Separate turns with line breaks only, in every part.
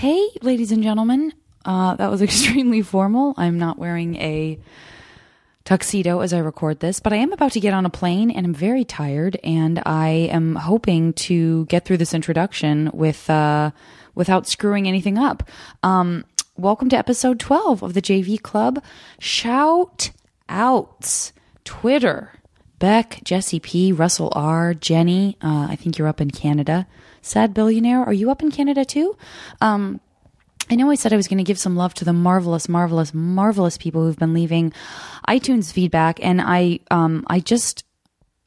Hey, ladies and gentlemen. Uh, that was extremely formal. I'm not wearing a tuxedo as I record this, but I am about to get on a plane and I'm very tired. And I am hoping to get through this introduction with uh, without screwing anything up. Um, welcome to episode 12 of the JV Club. Shout outs. Twitter. Beck, Jesse P, Russell R, Jenny. Uh, I think you're up in Canada. Sad billionaire. Are you up in Canada too? Um, I know I said I was going to give some love to the marvelous, marvelous, marvelous people who've been leaving iTunes feedback, and I, um, I just,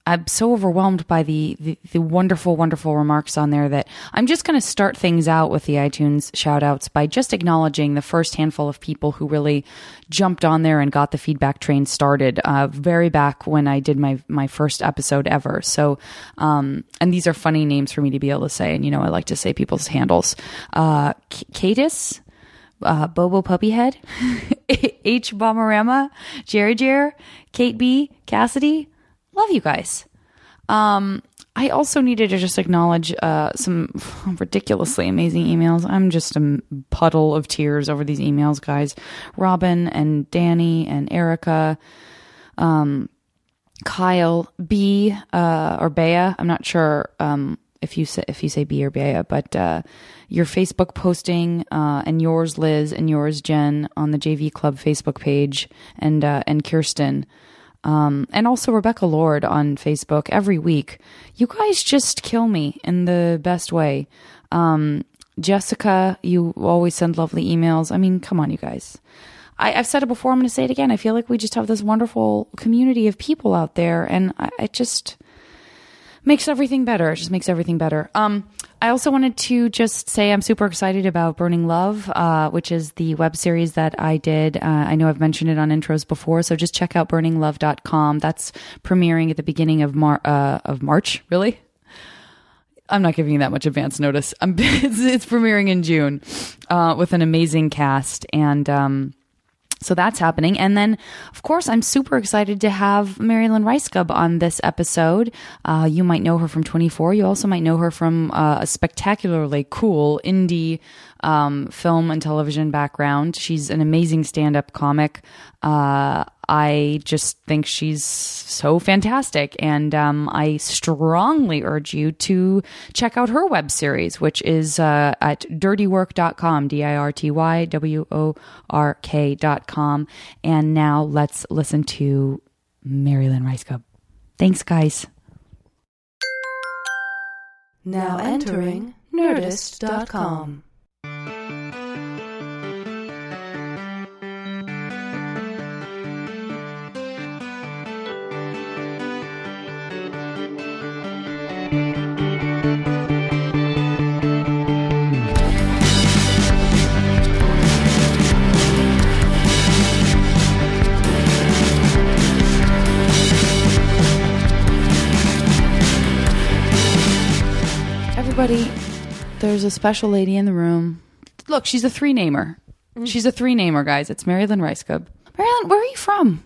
I'm so overwhelmed by the, the, the wonderful, wonderful remarks on there that I'm just going to start things out with the iTunes shout outs by just acknowledging the first handful of people who really jumped on there and got the feedback train started, uh, very back when I did my, my first episode ever. So, um, and these are funny names for me to be able to say. And, you know, I like to say people's handles. Uh, Cadis, uh, Bobo Puppyhead, H Bomarama, Jerry Jer, Kate B, Cassidy. Love you guys. Um, I also needed to just acknowledge uh, some ridiculously amazing emails. I'm just a puddle of tears over these emails, guys. Robin and Danny and Erica, um, Kyle B uh, or Bea. I'm not sure um, if you say if you say B or Bea, but uh, your Facebook posting uh, and yours, Liz, and yours, Jen, on the JV Club Facebook page, and uh, and Kirsten. Um, and also Rebecca Lord on Facebook every week. You guys just kill me in the best way. Um, Jessica, you always send lovely emails. I mean, come on, you guys. I, have said it before. I'm going to say it again. I feel like we just have this wonderful community of people out there, and I, it just makes everything better. It just makes everything better. Um, I also wanted to just say I'm super excited about Burning Love, uh, which is the web series that I did. Uh, I know I've mentioned it on intros before, so just check out burninglove.com. That's premiering at the beginning of Mar- uh, of March. Really? I'm not giving you that much advance notice. It's, it's, premiering in June uh, with an amazing cast and. Um, so that's happening. And then, of course, I'm super excited to have Mary Lynn Rajskub on this episode. Uh, you might know her from 24. You also might know her from uh, a spectacularly cool indie um, film and television background. She's an amazing stand up comic. Uh, I just think she's so fantastic. And um, I strongly urge you to check out her web series, which is uh, at dirtywork.com, D I R T Y W O R K.com. And now let's listen to Mary Lynn Rajskub. Thanks, guys.
Now entering nerdist.com.
Everybody, there's a special lady in the room. Look, she's a three namer. She's a three namer, guys. It's Mary Lynn Rajskub. Marilyn, where are you from?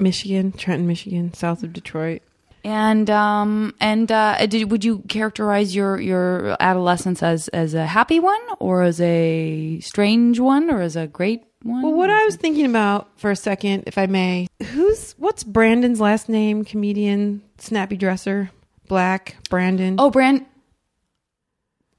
Michigan, Trenton, Michigan, south of Detroit.
And um and uh, did, would you characterize your your adolescence as as a happy one or as a strange one or as a great one?
Well, what I was thinking about for a second, if I may, who's what's Brandon's last name? Comedian, snappy dresser, black Brandon.
Oh, Brand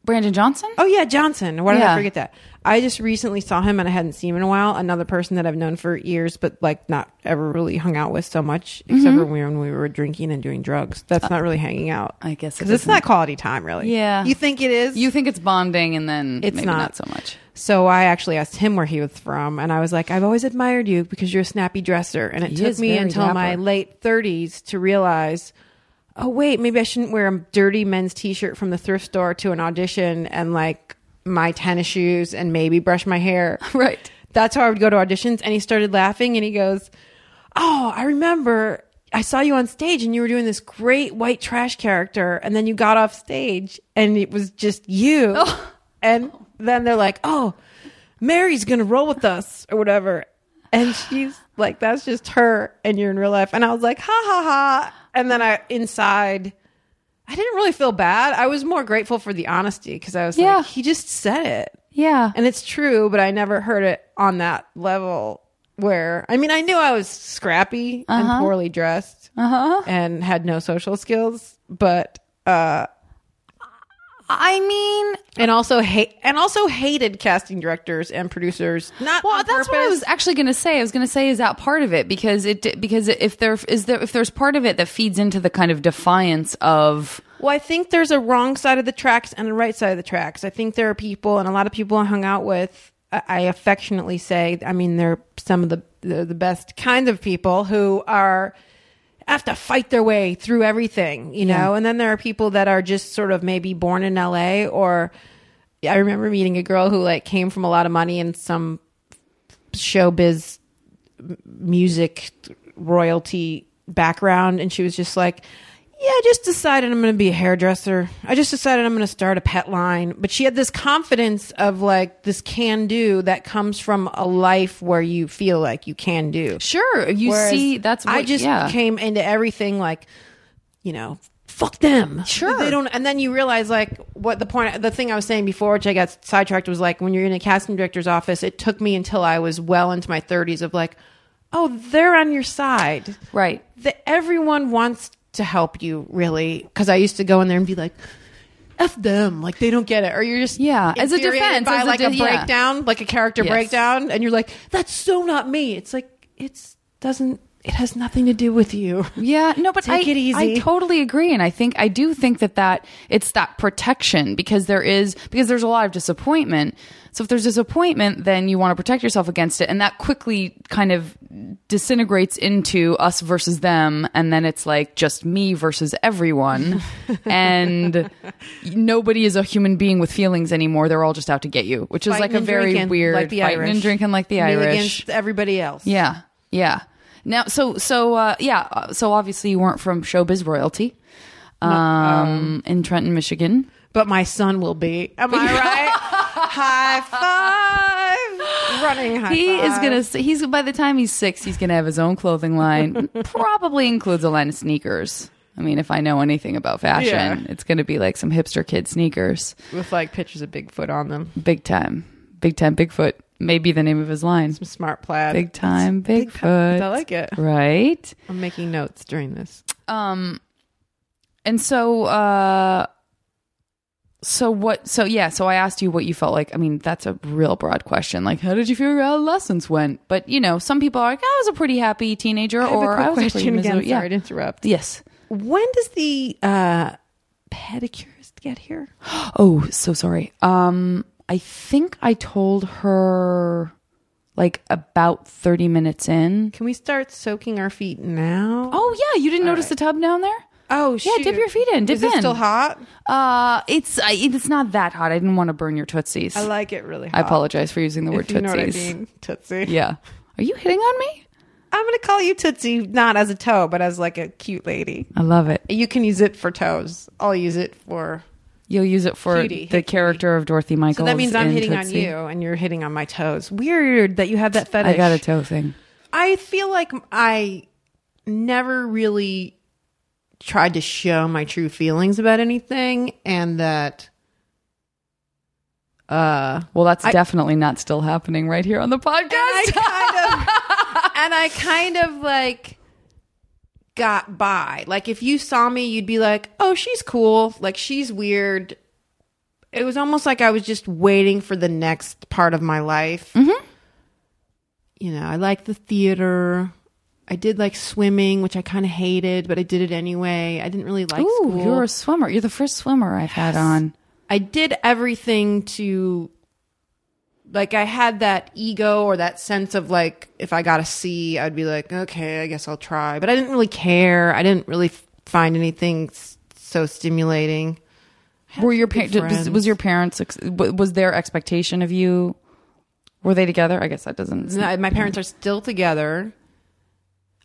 Brandon Johnson?
Oh yeah, Johnson. Why did
Yeah.
I forget that? I just recently saw him and I hadn't seen him in a while. Another person that I've known for years, but like not ever really hung out with so much,
Mm-hmm.
except for when we were drinking and doing drugs. That's not really hanging out.
I guess it
because it's
isn't.
not quality time, really.
Yeah.
you think it is?
You think it's bonding and then
It's
maybe not.
not.
so much.
So I actually asked him where he was from, and I was like, "I've always admired you because you're a snappy dresser." And it
He
took
is
me
very
until my
dapper.
late 30s to realize, oh wait, maybe I shouldn't wear a dirty men's t-shirt from the thrift store to an audition and like my tennis shoes and maybe brush my hair.
Right.
That's how I would go to auditions. And he started laughing, and he goes, "Oh, I remember." I saw you on stage and you were doing this great white trash character, and then you got off stage and it was just you. Oh. And then they're like, "Oh, Mary's gonna roll with us or whatever," and she's like, "That's just her," and you're in real life. And I was like, "Ha ha ha!" And then I inside, I didn't really feel bad. I was more grateful for the honesty because I was
Yeah.
like, "He just said it."
Yeah.
And it's true, but I never heard it on that level where I mean I knew I was scrappy and poorly dressed and had no social skills, but uh
I mean,
and also hate and also hated casting directors and producers. Not
well, that's what I was actually going to say. I was going to say, is that part of it? Because it because if there is there if there's part of it that feeds into the kind of defiance of
Well, I think there's a wrong side of the tracks and a right side of the tracks. I think there are people, and a lot of people I hung out with. I affectionately say, I mean, they're some of the the, the best kind of people who are have to fight their way through everything, you know. And then there are people that are just sort of maybe born in L.A. or I remember meeting a girl who like came from a lot of money and some showbiz music royalty background and she was just like yeah i just decided i'm going to be a hairdresser i just decided i'm going to start a pet line but she had this confidence of like this can do that comes from a life where you feel like you can do
sure you
Whereas
see that's what,
i just
yeah.
came into everything like you know fuck them
Sure.
they don't and then you realize like what the point the thing i was saying before which i got sidetracked was like when you're in a casting director's office it took me until i was well into my 30s of like oh they're on your side
right.
that everyone wants to help you really because i used to go in there and be like F them, like they don't get it, or you're just
Yeah, as a defense,
by
as
like a,
de- yeah.
breakdown, like a character
Yes.
breakdown, and you're like, "That's so not me." It's like it's doesn't, it has nothing to do with you.
Yeah, no, but
Take
I,
it easy.
I totally agree, and I think I do think that that it's that protection because there is because there's a lot of disappointment. So if there's disappointment, then you want to protect yourself against it, and that quickly kind of disintegrates into us versus them, and then it's like just me versus everyone, and nobody is a human being with feelings anymore. They're all just out to get you, which is
Fighting
like a very
drinking,
weird
like the
fighting
Irish.
and drinking like the
Me
Irish.
against everybody else.
Yeah, yeah. Now, so so uh, yeah, uh, so obviously you weren't from showbiz royalty, um, in Trenton, Michigan.
but my son will be. Am I right? high five! Running high
He is gonna. He's by the time he's six, he's gonna have his own clothing line. Probably includes a line of sneakers. I mean, if I know anything about fashion,
Yeah.
it's gonna be like some hipster kid sneakers,
with like pictures of Bigfoot on them.
big time, big time Bigfoot. Maybe the name of his line.
Some smart plaid.
Big time
Big
Bigfoot.
I like it.
Right.
I'm making notes during this.
Um, and so, uh, so what? So yeah, so I asked you what you felt like. I mean, that's a real broad question. Like, how did you feel your adolescence went? But you know, some people are like, I was a pretty happy teenager,
I
or
a
I was a pretty
question again.
miserable.
Sorry to interrupt.
Yes.
When does the uh, pedicurist get here?
Oh, so sorry. Um, I think I told her like about thirty minutes in.
Can we start soaking our feet now?
Oh yeah, you didn't notice the tub down there?
oh
Yeah, dip your feet in. Dip
Is it
in.
still hot?
Uh, it's I, it's not that hot. I didn't want to burn your tootsies.
I like it really hot.
I apologize for using the word
If you know what I
tootsies.
mean, Tootsie.
Yeah. Are you hitting on me?
I'm gonna call you Tootsie, not as a toe, but as like a cute lady.
I love it.
You can use it for toes. I'll use it for.
You'll use it for
Cutie,
the character of Dorothy Michaels.
So that means I'm hitting
Tootsie.
on you, and you're hitting on my toes. Weird that you have that fetish.
I got a toe thing.
I feel like I never really tried to show my true feelings about anything, and that. Uh,
Well, that's
I-
definitely not still happening right here on the
and I
podcast.
kind of and I kind of like got by. Like if you saw me, you'd be like, "Oh, she's cool. Like she's weird." It was almost like I was just waiting for the next part of my life. Mm-hmm. You know, I like the theater. I did like swimming, which I kind of hated, but I did it anyway. I didn't really like
Ooh,
school.
you're a swimmer. You're the first swimmer I've had on.
I did everything to like I had that ego or that sense of like if I got a C, I'd be like, okay, I guess I'll try. But I didn't really care. I didn't really find anything s- so stimulating.
Were your parents? Was, your parents? Was their expectation of you? Were they together? I guess that doesn't.
No, my parents are still together.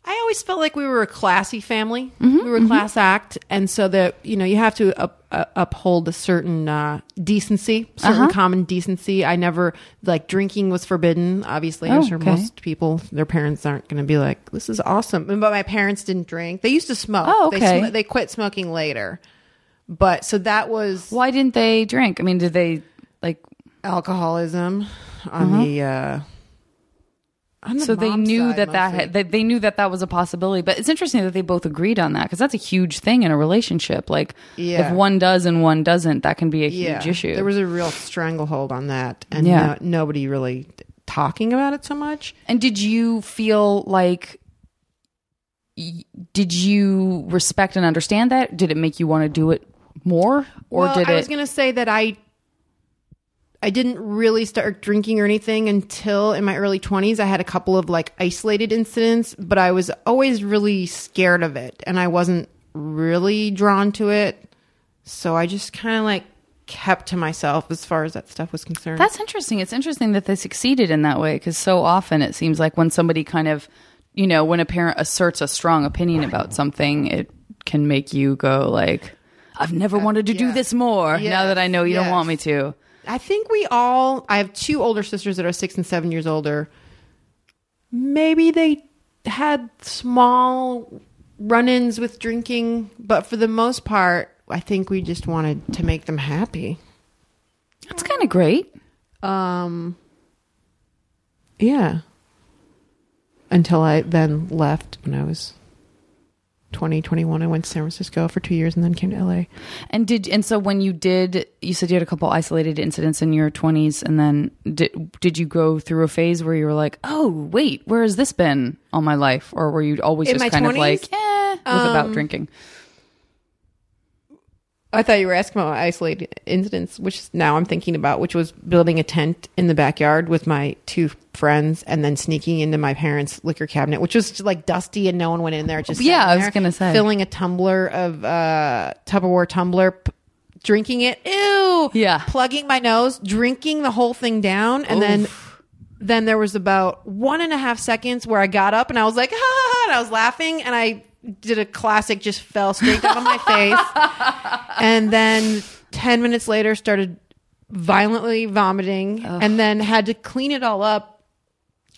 I always felt like we were a classy family.
Mm-hmm,
we were a class act, and so that you know you have to up, uh, uphold a certain uh, decency, certain
Uh-huh.
common decency. I never like drinking was forbidden. Obviously, I'm
Oh,
sure
okay.
most people, their parents aren't going to be like, "This is awesome." But my parents didn't drink. They used to smoke.
Oh,
They,
okay.
sm- they quit smoking later. But so that was
Why didn't they drink? I mean, did they like?
alcoholism on the uh the
so they knew that that,
mostly.
that they knew that that was a possibility but it's interesting that they both agreed on that because that's a huge thing in a relationship like
Yeah.
if one does and one doesn't that can be a
yeah,
huge issue
There was a real stranglehold on that, and
Yeah.
no- nobody really talking about it so much.
and did you feel like did you respect and understand that did it make you want to do it more or
well,
did
I
it
was gonna say that I I didn't really start drinking or anything until in my early 20s. I had a couple of like isolated incidents, but I was always really scared of it and I wasn't really drawn to it. So I just kind of like kept to myself as far as that stuff was concerned.
That's interesting. It's interesting that they succeeded in that way because so often it seems like when somebody kind of, you know, when a parent asserts a strong opinion about something, it can make you go like, "I've never uh, wanted to do this more." now that I know you don't want me to.
I think we all. I have two older sisters that are six and seven years older. Maybe they had small run-ins with drinking, but for the most part, I think we just wanted to make them happy.
That's kind of great.
Um, yeah. Until I then left when I was 20, 21. I went to San Francisco for two years and then came to LA.
And did and so when you did, you said you had a couple isolated incidents in your twenties, and then did did you go through a phase where you were like, "Oh, wait, where has this been all my life?" Or were you always
In
just kind of
20s?
like, "Eh," with about drinking?
I thought you were asking about my isolated incidents, which now I'm thinking about, which was building a tent in the backyard with my two friends and then sneaking into my parents' liquor cabinet, which was like dusty and no one went in there. Just
Yeah, I was
there,
gonna say.
filling a tumbler of uh, Tupperware tumbler, p- drinking it. Ew.
Yeah.
Plugging my nose, drinking the whole thing down, and then. Then there was about one and a half seconds where I got up and I was like, ha ha ha, and I was laughing and I did a classic, just fell straight down on my face and then 10 minutes later started violently vomiting and then had to clean it all up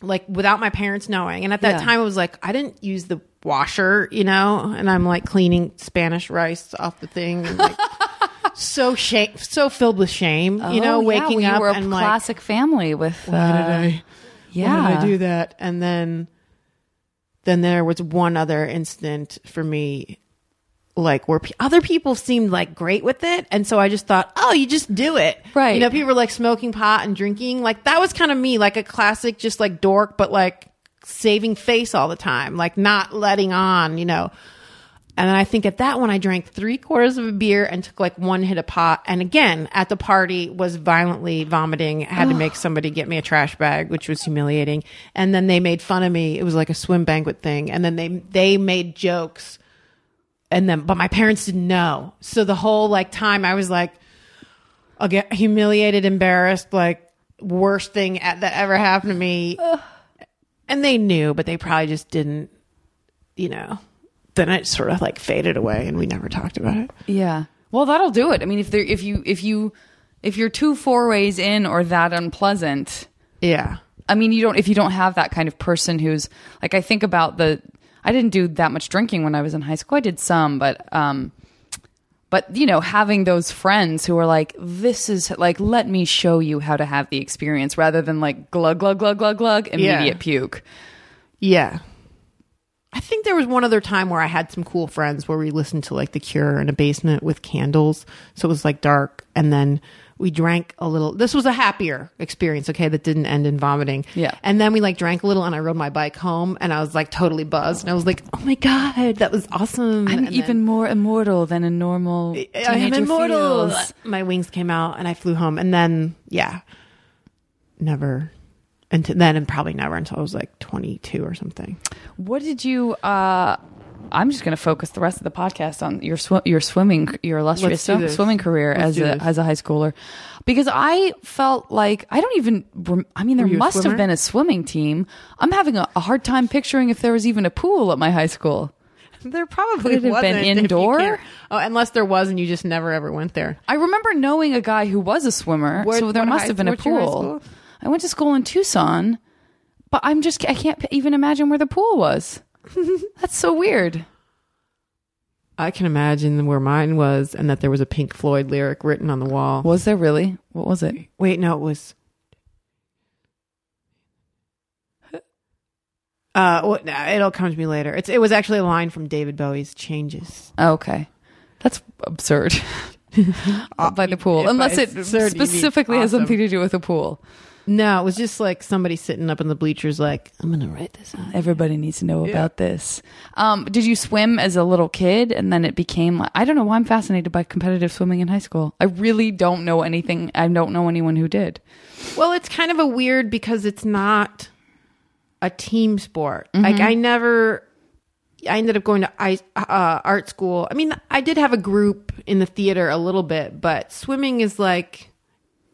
like without my parents knowing and at that
Yeah.
time i was like i didn't use the washer you know and i'm like cleaning spanish rice off the thing and like so shame so filled with shame you know
Oh, yeah,
waking
well, you
up
were a
and like
classic family with.
why
uh,
did I
Yeah,
why did I do that? And then then there was one other incident for me like where pe- other people seemed like great with it and so I just thought, "Oh, you just do it."
Right.
You know, people were like smoking pot and drinking. Like that was kind of me, like a classic just like dork but like saving face all the time, like not letting on, you know. And then I think at that one, I drank three quarters of a beer and took like one hit of pot. And again, at the party, was violently vomiting. I had to make somebody get me a trash bag, which was humiliating. And then they made fun of me. It was like a swim banquet thing. And then they they made jokes. And then, but my parents didn't know. So the whole like time, I was like, I'll get humiliated, embarrassed, like worst thing at, that ever happened to me. And they knew, but they probably just didn't, you know. Then it sort of like faded away, and we never talked about it.
Yeah. Well, that'll do it. I mean, if there, if you, if you, if you're two four ways in or that unpleasant,
Yeah,
I mean, you don't, if you don't have that kind of person who's like, I think about the, I didn't do that much drinking when I was in high school. I did some, but, um, but you know, having those friends who are like, this is like, let me show you how to have the experience rather than like glug, glug, glug, glug, glug, immediate
Yeah.
puke.
yeah. I think there was one other time where I had some cool friends where we listened to like The Cure in a basement with candles, so it was like dark, and then we drank a little. This was a happier experience, okay, that didn't end in vomiting.
Yeah.
and then we like drank a little, and I rode my bike home, and I was like totally buzzed, and I was like, oh my god, that was awesome.
I'm
And then-
even more immortal than a normal
I am immortal.
feels.
My wings came out and I flew home. And then, yeah, never, until then, and probably never until I was like 22 or something.
What did you? uh I'm just going to focus the rest of the podcast on your sw- your swimming, your illustrious sw- swimming career
Let's
as a
this.
as a high schooler, because I felt like I don't even. I mean, there
Were you a
must have been a swimming team. I'm having a, a hard time picturing if there was even a pool at my high school.
There probably
Could have been
wasn't if you
indoor?
Oh, unless there was and you just never ever went there.
I remember knowing a guy who was a swimmer,
What-
so there must
high-
have been a
what's your high
pool. I went to school in Tucson, but I'm just I can't even imagine where the pool was. That's so weird.
I can imagine where mine was, and that there was a Pink Floyd lyric written on the wall.
Was there really? What was it?
Wait, no, it was. Uh, well, it'll come to me later. It's it was actually a line from David Bowie's "Changes."
Oh, okay. That's absurd. By the pool. Unless it specifically has something to do with a pool.
No, it was just like somebody sitting up in the bleachers, like I'm gonna write this. On.
Everybody needs to know about this. Um, did you swim as a little kid and then it became like, I don't know why I'm fascinated by competitive swimming in high school. I really don't know anything. I don't know anyone who did.
Well, it's kind of a weird because it's not a team sport. Like I never. I ended up going to ice, uh, art school. I mean, I did have a group in the theater a little bit, but swimming is like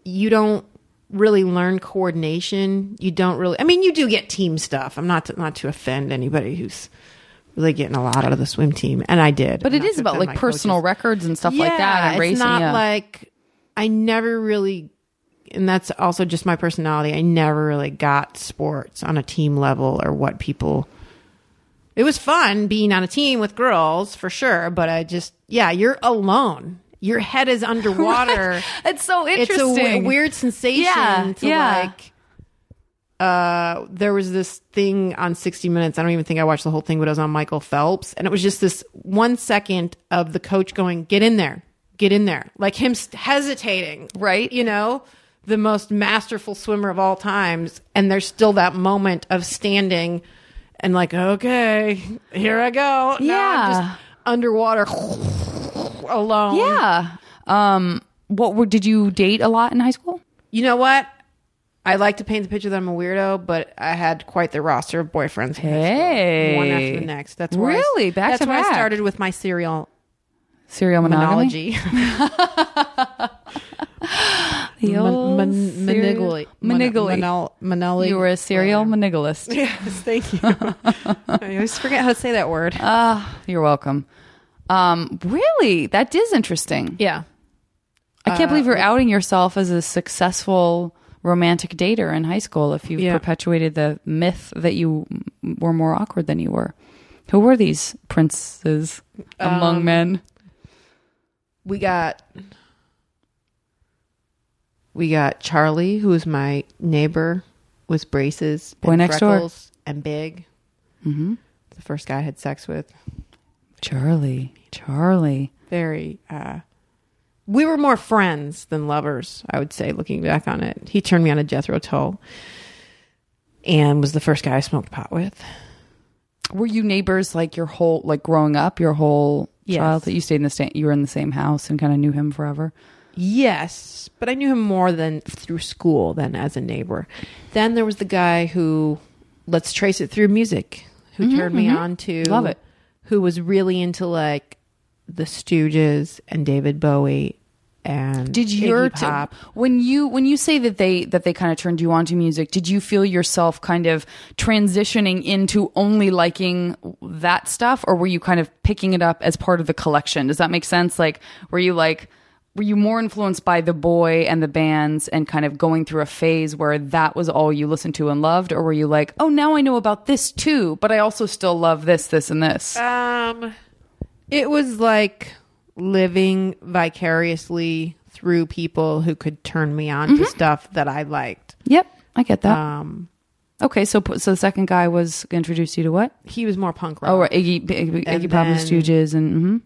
you don't really learn coordination. You don't really. I mean, you do get team stuff. I'm not to, not to offend anybody who's really getting a lot out of the swim team, and I did.
But it is about like personal
coaches.
records and stuff like that and
it's
racing.
not
yeah.
like I never really, and that's also just my personality. I never really got sports on a team level or what people. It was fun being on a team with girls for sure, but I just yeah, you're alone. Your head is underwater.
it's so interesting.
it's a w- weird sensation
Yeah,
to
yeah.
like. Uh, there was this thing on 60 Minutes. I don't even think I watched the whole thing, but it was on Michael Phelps, and it was just this one second of the coach going, "Get in there, get in there," like him hesitating,
Right.
You know, the most masterful swimmer of all times, and there's still that moment of standing and like, okay, here I go.
Yeah.
just underwater alone.
yeah. Um, what were, did you date a lot in high school?
You know what? I like to paint the picture that I'm a weirdo, but I had quite the roster of boyfriends. in high school.
Hey.
one after the next. That's I-
Really? Back
that's
to
why
back.
I started with my serial
Serial monogamy.
monology.
The old
mon-
serial-
Monogly.
Monogly.
Monol-
You were a serial monogalist.
Yes, thank you. I always forget how to say that word.
Ah, you're welcome. Um, really, that is interesting.
yeah.
I can't believe you're outing yourself as a successful romantic dater in high school. If you
Yeah.
perpetuated the myth that you m- were more awkward than you were, who were these princes among
Um,
men?
we got we got Charlie, who was my neighbor, with braces,
Boy
and
next door.
freckles, and big. Mm-hmm. The first guy I had sex with.
Charlie, Charlie.
Very. uh We were more friends than lovers, I would say. Looking back on it, he turned me on to Jethro Tull, and was the first guy I smoked pot with.
Were you neighbors like your whole like growing up, your whole
Yes.
childhood? You stayed in the same. You were in the same house and kind of knew him forever.
Yes, but I knew him more than through school than as a neighbor. Then there was the guy who, let's trace it through music, who turned me on to
Love it.
who was really into like the Stooges and David Bowie and
Did your
Iggy Pop.
when you when you say that they that they kind of turned you on to music? Did you feel yourself kind of transitioning into only liking that stuff, or were you kind of picking it up as part of the collection? Does that make sense? Like, were you like were you more influenced by the boy and the bands and kind of going through a phase where that was all you listened to and loved, or were you like, oh, now I know about this too, but I also still love this, this, and this?
Um, it was like living vicariously through people who could turn me on
Mm-hmm.
to stuff that I liked.
yep, I get that.
Um,
okay, so so the second guy was introduced you to what?
he was more punk rock.
Oh, right, Iggy, Iggy, Iggy Pop and the Stooges, and mhm.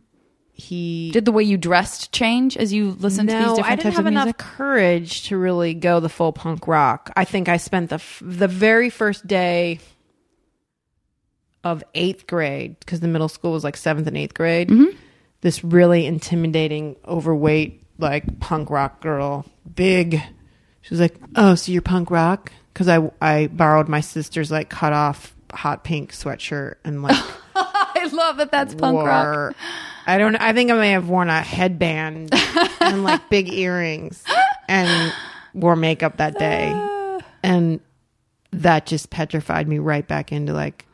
he
did the way you dressed change as you listened to these
no,
different
I didn't have enough courage to really go the full punk rock. I think I spent the f- the very first day of eighth grade because the middle school was like seventh and eighth grade.
Mm-hmm.
This really intimidating, overweight, like punk rock girl, big. She was like, "Oh, so you're punk rock?" Because I I borrowed my sister's like cut off hot pink sweatshirt and like
I love that. That's punk
wore,
rock.
I don't. I think I may have worn a headband and like big earrings and wore makeup that day, and that just petrified me right back into like.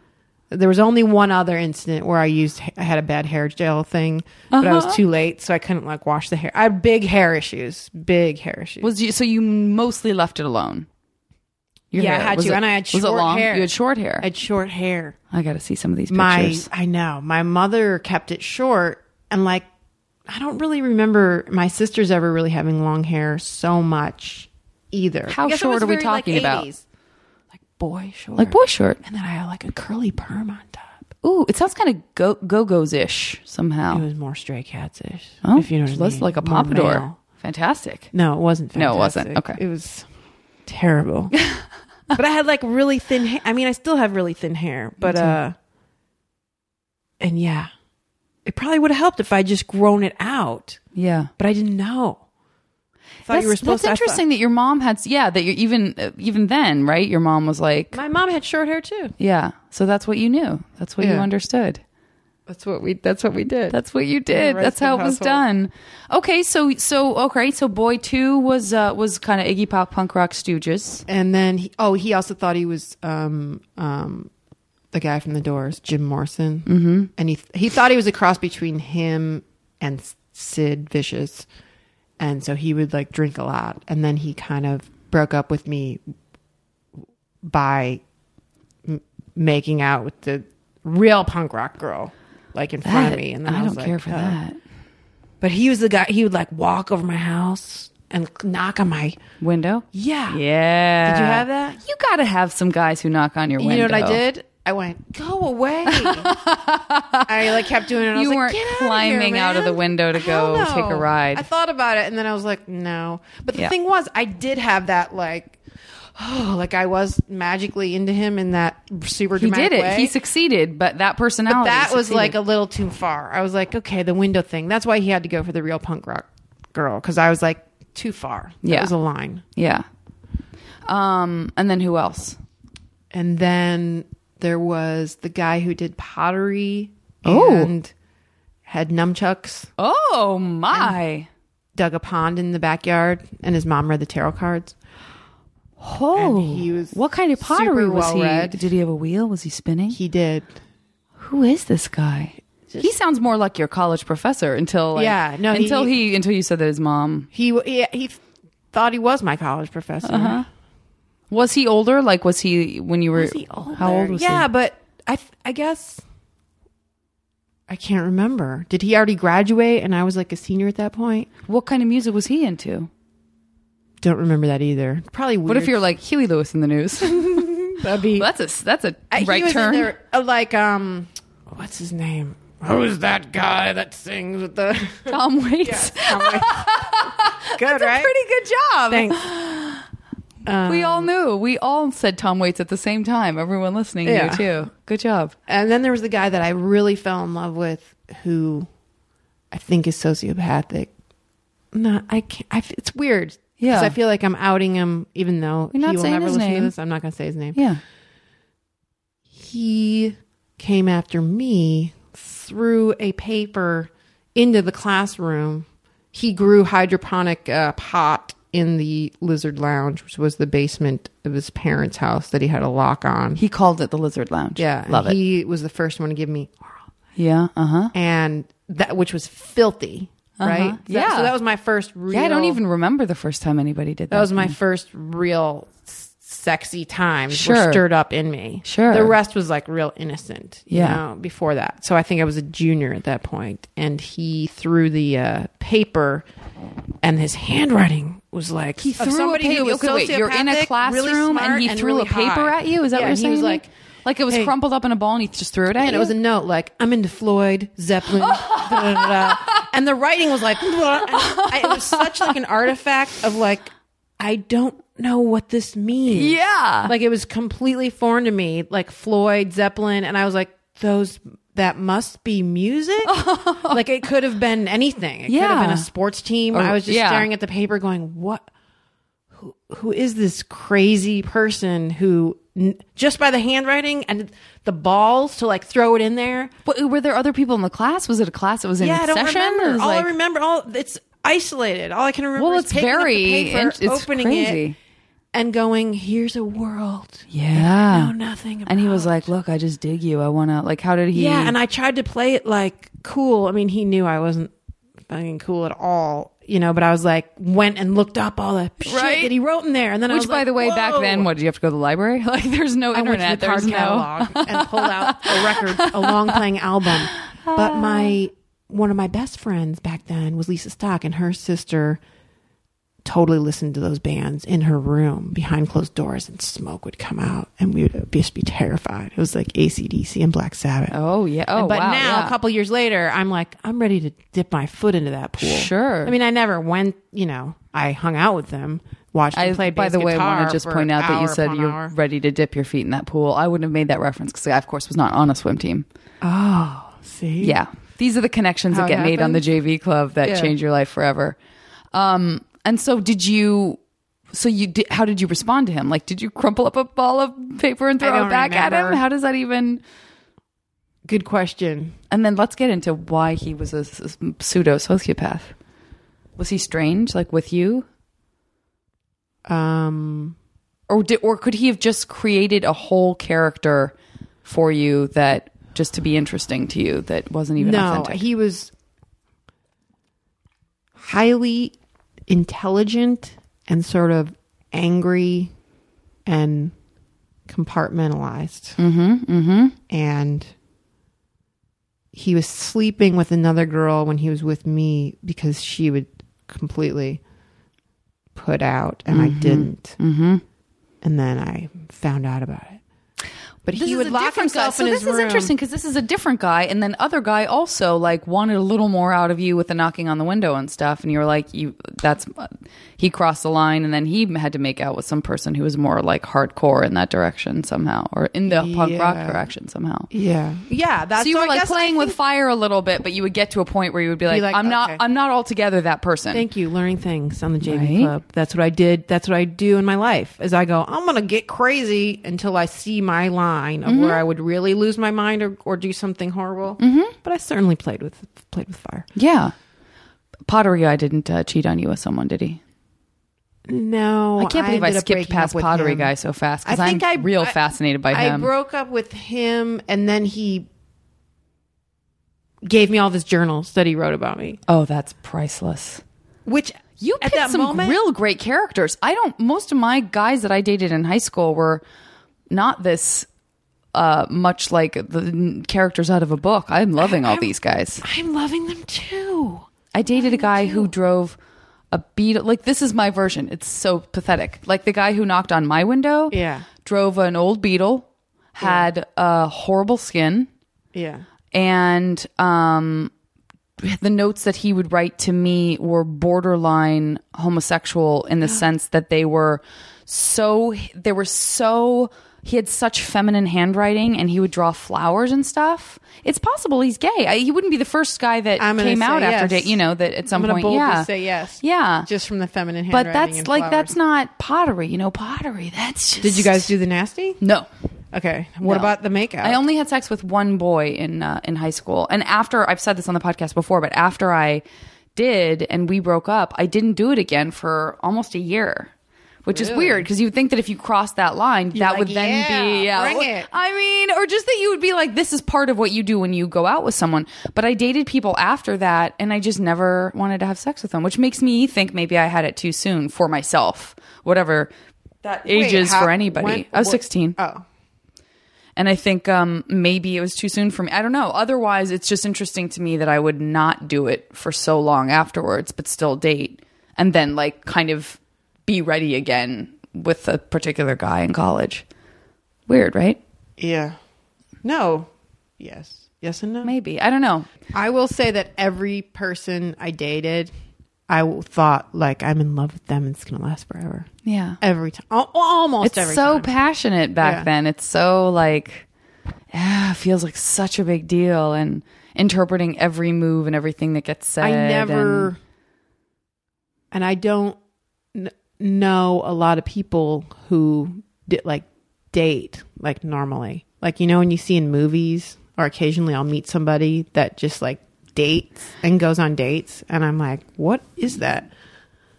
There was only one other incident where I used. I had a bad hair gel thing, but I
Uh-huh.
was too late, so I couldn't like wash the hair. I had big hair issues. Big hair issues.
Was you so you mostly left it alone? Your
Yeah, I had
was
to,
it-
and I had
was it
short
long?
hair.
You had short hair.
I had short hair.
I got to see some of these
my
pictures.
I know my mother kept it short and like I don't really remember my sisters ever really having long hair so much either.
How
I guess it
short are we
very, like,
talking about?
80s. Like boy short.
Like boy short.
and then I had like a curly perm on top.
Ooh, it sounds kind of go go go's ish somehow.
It was more stray cats ish.
oh,
if you know what I mean.
like a
More
pompadour.
male.
Fantastic.
No, it wasn't.
No, it wasn't. Okay.
it was terrible. but I had like really thin. hair. I mean, I still have really thin hair, but uh, and yeah, it probably would have helped if I just grown it out.
Yeah.
But I didn't know. Thought
That's,
you were supposed
that's
to.
Interesting that your mom had yeah that you even uh, even then right your mom was like
My mom had short hair too.
yeah so that's what you knew that's what you understood
That's what we. That's what we did.
that's what you did that's how it was
household.
done okay so so okay so boy two was uh was kind of Iggy Pop punk rock stooges
and then he, oh, he also thought he was um um the guy from the Doors, Jim Morrison, mm-hmm. and he he thought he was a cross between him and Sid Vicious, and so he would like drink a lot, and then he kind of broke up with me by m- making out with the real punk rock girl, like in front of me, and then I,
I don't
like,
care for
oh.
that
But he was the guy. He would like walk over my house and knock on my
window
yeah.
yeah
Did you have that?
you gotta have some guys who knock on your window
You know what I did? I went, go away. I like kept doing it. And I
You
was
weren't
"Get outta
climbing
here,
out of the window to go
no.
take a ride.
I thought about it, and then I was like, no. But the
Yeah.
thing was, I did have that like, oh, like I was magically into him in that super.
he did it
way.
he succeeded but that
But
personality
that was like a little too far. I was like, okay, the window thing. That's why he had to go for the real punk rock girl because I was like too far. That
Yeah.
was a line.
yeah um and then who else
And then there was the guy who did pottery
Oh.
and had nunchucks,
oh my
dug a pond in the backyard, and his mom read the tarot cards.
Oh,
And he was
what kind of pottery was he?
well-read.
Did he have a wheel? Was he spinning?
He did.
Who is this guy? he sounds more like your college professor until like,
Yeah, no, he-
until he, until you said that his mom
He he, he thought he was my college professor.
Uh-huh. Was he older. Like was he when you were
Was he older?
how old was
yeah,
he?
but I I guess I can't remember. Did he already graduate and I was like a senior at that point?
What kind of music was he into?
Don't remember that either. Probably weird.
What if you're like Huey Lewis in the news?
That'd be
that's a that's a
he
right turn.
there, uh, like um, what's his name? Who's that guy that sings with the?
Tom Waits.
Good, right?
Pretty good job.
Thanks.
We all knew. We all said Tom Waits at the same time. Everyone listening
Yeah.
knew too. Good job.
And then there was the guy that I really fell in love with, who I think is sociopathic. No, I can't. I, it's weird.
Yeah.
I feel like I'm outing him, even though
You're not
he will
saying
never
his
listen
name.
to this. I'm not going to say his name.
Yeah.
He came after me, threw a paper into the classroom. He grew hydroponic uh, pot in the lizard lounge, which was the basement of his parents' house that he had a lock on.
He called it the Lizard Lounge.
yeah, and
love it.
He was the first one to give me
Yeah. Uh huh.
and that which was filthy, right? So that-
Yeah.
So that was my first real.
Yeah. I don't even remember the first time anybody did that.
That was my first real sexy time.
Sure.
Were stirred up in me.
Sure.
The rest was like real innocent. You
Yeah.
know, before that. So I think I was a junior at that point, and he threw the uh, paper, and his handwriting was like
He threw a paper. Okay, wait. You're in a
really
classroom
smart,
and he threw
really
a paper
high.
at you. Is that
Yeah,
what you're saying?
He was like.
like it was
hey.
crumpled up in a ball and he just threw it at
And
you.
it was a note like, I'm into Floyd, Zeppelin, da, da, da. and the writing was like, I, it was such like an artifact of like, I don't know what this means.
yeah.
Like it was completely foreign to me, like Floyd, Zeppelin. And I was like, those, that must be music. like it could have been anything. It could have been a sports team.
Or-
I was just
yeah.
staring at the paper going, what? Who, who is this crazy person who n- just by the handwriting and the balls to like throw it in there?
But were there other people in the class? Was it a class that was in
yeah, I don't
session?
Remember. All
like-
I remember, all it's isolated. All I can remember
Well,
is
it's very it's
opening
crazy.
it, and going, "Here's a world
yeah.
I know nothing about."
and he was like, "Look, I just dig you. I want to like. How did he?
"Yeah," and I tried to play it like cool. I mean, he knew I wasn't fucking cool at all, you know. But I was like, went and looked up all the shit
Right.
that he wrote in there, and then I
Which, by
like,
the way, back then, what did you have to go to the library? Like, there's no
I
internet.
the
there's no.
and pulled out a record, a long playing album. But my one of my best friends back then was Lisa Stock, and her sister totally listened to those bands in her room behind closed doors, and smoke would come out, and we would just be terrified. It was like ACDC and Black Sabbath.
Oh yeah. Oh
but
wow.
now,
yeah.
a couple years later, I'm like, I'm ready to dip my foot into that pool.
Sure.
I mean, I never went. You know, I hung out with them, watched
I,
play.
by the way, I want to just point out that you said you're
hour.
ready to dip your feet in that pool. I wouldn't have made that reference because I, of course, was not on a swim team.
Oh, see,
Yeah. These are the connections
How
that get made on the? JV club that
Yeah.
change your life forever. Um, and so did you, so you did, how did you respond to him? Like, did you crumple up a ball of paper and throw it back at him? How does that even,
Good question.
and then let's get into why he was a, pseudo sociopath. Was he strange, like with you?
Um,
or did, or could he have just created a whole character for you that just to be interesting to you that wasn't even
no,
authentic?
he was highly intelligent and sort of angry and compartmentalized. Mm-hmm, mm-hmm. And he was sleeping with another girl when he was with me because she would completely put out and I didn't. Mm-hmm. And then I found out about it. But
this
he would lock
different guy.
himself
So
in
this is interesting because this is a different guy, and then other guy also like wanted a little more out of you with the knocking on the window and stuff, and you were like, you that's he crossed the line, and then he had to make out with some person who was more like hardcore in that direction somehow, or in the punk rock direction somehow.
Yeah, yeah. That's
so you
so
were
I
like playing with fire a little bit, but you would get to a point where you would be like,
like,
I'm not. I'm not altogether that person.
Thank you. Learning things on the JV
Right.
club. That's what I did. That's what I do in my life. As I go, I'm gonna get crazy until I see my line of
Mm-hmm.
where I would really lose my mind or, or do something horrible. Mm-hmm. But I certainly played with played with fire.
Yeah. Pottery guy didn't uh, cheat on you with someone, did he?
No,
I can't believe I,
up
skipped past pottery
him.
guy so fast
I
because I'm
I
real
I-
fascinated by
I
him.
broke up with him, and then he gave me all this journals that he wrote about me,
oh, that's priceless.
which
You
at
picked
that
some
moment,
real great characters. I don't. Most of my guys that I dated in high school were not this uh, much like the characters out of a book. I'm loving all these guys.
I'm loving them too.
I dated a guy who drove a beetle. Like this is my version. It's so pathetic. Like the guy who knocked on my window.
Yeah.
Drove an old beetle, had a horrible skin,
Yeah.
and um, the notes that he would write to me were borderline homosexual in the sense that they were so they were so he had such feminine handwriting and he would draw flowers and stuff it's possible he's gay I, he wouldn't be the first guy that came out
say
after
yes.
date you know that at some
I'm
point
boldly
yeah
say yes.
yeah
Just from the feminine handwriting.
but
that's
like
flowers.
that's not pottery you know pottery that's just
Did you guys do the nasty?
no
Okay. What
No.
about the makeup?
I only had sex with one boy in uh, in high school, and after I've said this on the podcast before, but after I did and we broke up, I didn't do it again for almost a year. Which is weird because you would think that if you crossed that line, that
like,
would then
"Yeah,
be yeah.
bring it."
I mean, or just that you would be like, this is part of what you do when you go out with someone. But I dated people after that, and I just never wanted to have sex with them, which makes me think maybe I had it too soon for myself. Whatever that age is for anybody.
when-
I was
what-
sixteen.
Oh.
And I think um, maybe it was too soon for me. I don't know. Otherwise, it's just interesting to me that I would not do it for so long afterwards, but still date and then like kind of be ready again with a particular guy in college. Weird, right?
Yeah. No. Yes. Yes and no.
Maybe. I don't know.
I will say that every person I dated, I thought like I'm in love with them and it's gonna last forever.
Yeah.
Every time, Al- almost
It's
every
so
time.
passionate back
Yeah.
then. It's so like, yeah, feels like such a big deal and interpreting every move and everything that gets said.
I never, and, I don't n- know a lot of people who did like date like normally. Like you know when you see in movies, or occasionally I'll meet somebody that just like dates and goes on dates, and I'm like, what is that?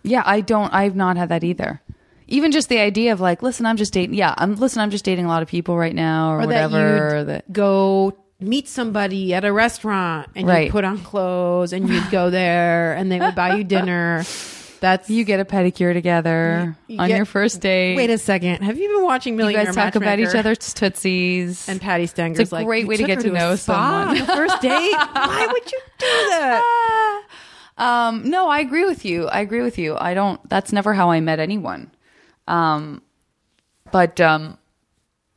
Yeah, I don't. I've not had that either. Even just the idea of like, listen, I'm just dating. Yeah, I'm listen. I'm just dating a lot of people right now, or,
or
whatever.
that
or that
go meet somebody at a restaurant and
Right.
you'd put on clothes and you'd go there and they would buy you dinner That's
You get a pedicure together
You-
on
get-
your first date.
Wait a second. Have you been watching
you guys talk about each other's tootsies.
And Patti Stanger's
It's a
like,
great way to get to know someone."
on the first date. Why would you do that?
Um, no, I agree with you. I agree with you. I don't. That's never how I met anyone. Um, but um,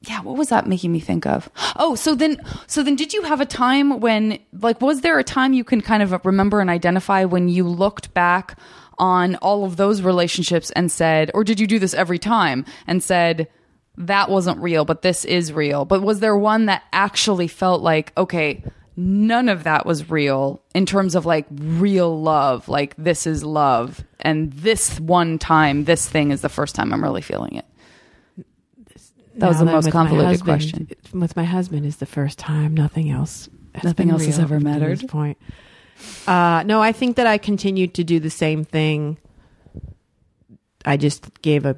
yeah, what was that making me think of? Oh, so then, so then, did you have a time when, like, was there a time you can kind of remember and identify when you looked back on all of those relationships and said, or did you do this every time and said? That wasn't real, but this is real. But was there one that actually felt like, okay, none of that was real in terms of like real love like this is love and this one time this thing is the first time i'm really feeling it that was
Now
the most convoluted
husband-
question
With my husband is the first time. Nothing else. has
Nothing
been
else has ever mattered?
This point. Uh, no, I think that I continued to do the same thing. I just gave a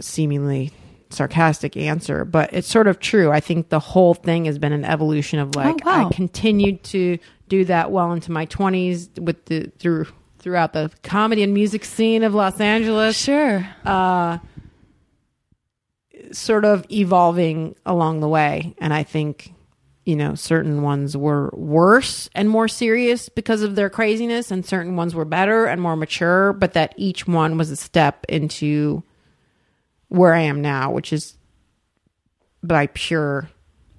seemingly sarcastic answer, but it's sort of true. I think the whole thing has been an evolution of like
Oh, wow.
I continued to do that well into my twenties with the through throughout the comedy and music scene of Los Angeles
sure
uh, sort of evolving along the way. And I think, you know, certain ones were worse and more serious because of their craziness, and certain ones were better and more mature, but that each one was a step into where I am now, which is by pure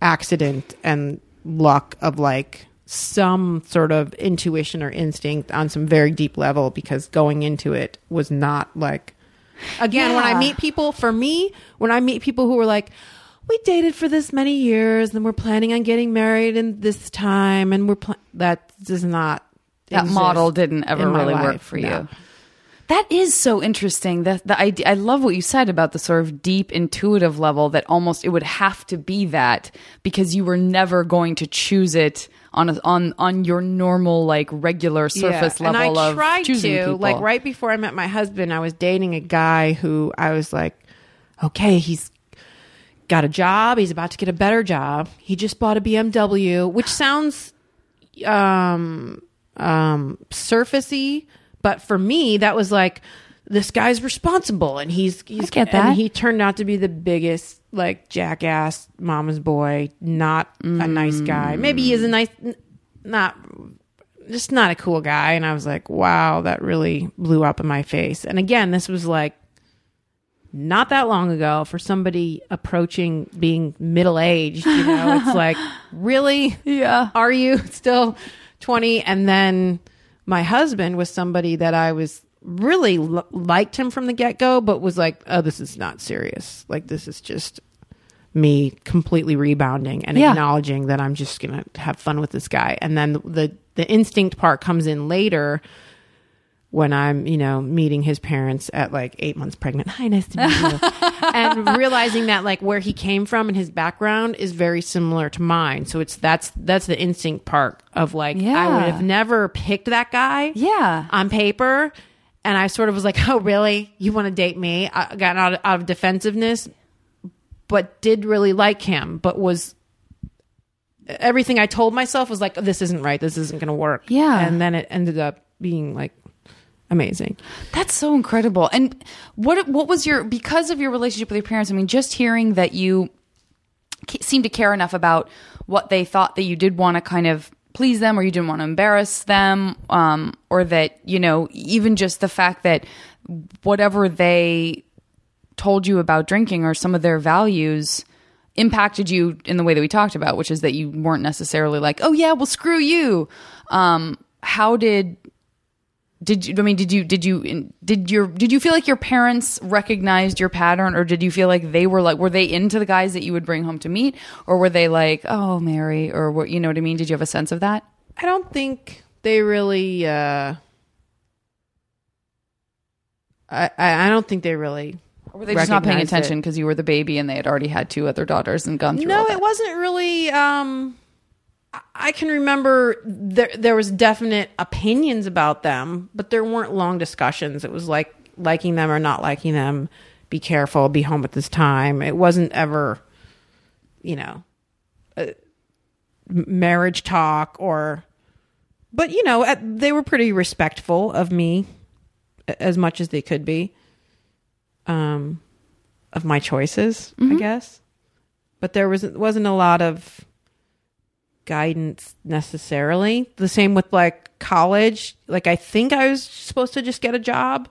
accident and luck of like some sort of intuition or instinct on some very deep level because going into it was not like again when i meet people for me when i meet people who are like we dated for this many years and we're planning on getting married in this time and we're pl-, that does not
that model didn't ever really work for
No.
you that is so interesting that the idea i love what you said about the sort of deep intuitive level that almost it would have to be that because you were never going to choose it on a, on on your normal like regular surface
Yeah.
level
and I
of
tried
choosing
to
people.
like right before I met my husband, I was dating a guy who I was like, okay, he's got a job, he's about to get a better job. He just bought a BMW, which sounds um um surfacey, but for me that was like this guy's responsible and he's he's I
get
and
that.
he turned out to be the biggest like jackass mama's boy, not a nice guy. Maybe he is a nice not just not a cool guy and i was like wow that really blew up in my face and again this was like not that long ago for somebody approaching being middle aged you know? It's like really?
Yeah.
Are you still 20 and then my husband was somebody that i was really l- liked him from the get-go but was like oh this is not serious. Like this is just me completely rebounding and
Yeah.
acknowledging that i'm just gonna have fun with this guy. And then the the instinct part comes in later when I'm, you know, meeting his parents at like eight months pregnant. Hi, nice to meet you. and realizing that like where he came from and his background is very similar to mine. So it's that's that's the instinct part of like I would have never picked that guy
yeah
on paper. And I sort of was like, oh, really? You want to date me? I got out of, out of defensiveness, but did really like him, but was everything I told myself was like, this isn't right. This isn't going to work.
Yeah.
And then it ended up being like amazing.
That's so incredible. And what what was your because of your relationship with your parents? I mean, just hearing that you seemed to care enough about what they thought that you did want to kind of please them or you didn't want to embarrass them um, or that you know even just the fact that whatever they told you about drinking or some of their values impacted you in the way that we talked about which is that you weren't necessarily like oh yeah well screw you um, how did did you i mean did you did you did your did you feel like your parents recognized your pattern or did you feel like they were like were they into the guys that you would bring home to meet or were they like oh mary or what you know what i mean? Did you have a sense of that?
I don't think they really, uh, I, I don't think they really
or were they just not paying attention because you were the baby and they had already had two other daughters and gone through
No, it wasn't really. Um, I- I can remember there there was definite opinions about them, but there weren't long discussions. It was like liking them or not liking them. Be careful. Be home at this time. It wasn't ever, you know, marriage talk or. But you know, at, they were pretty respectful of me as much as they could be. Um, of my choices, I
Mm-hmm.
guess. But there was wasn't a lot of guidance necessarily. The same with like college. Like I think I was supposed to just get a job.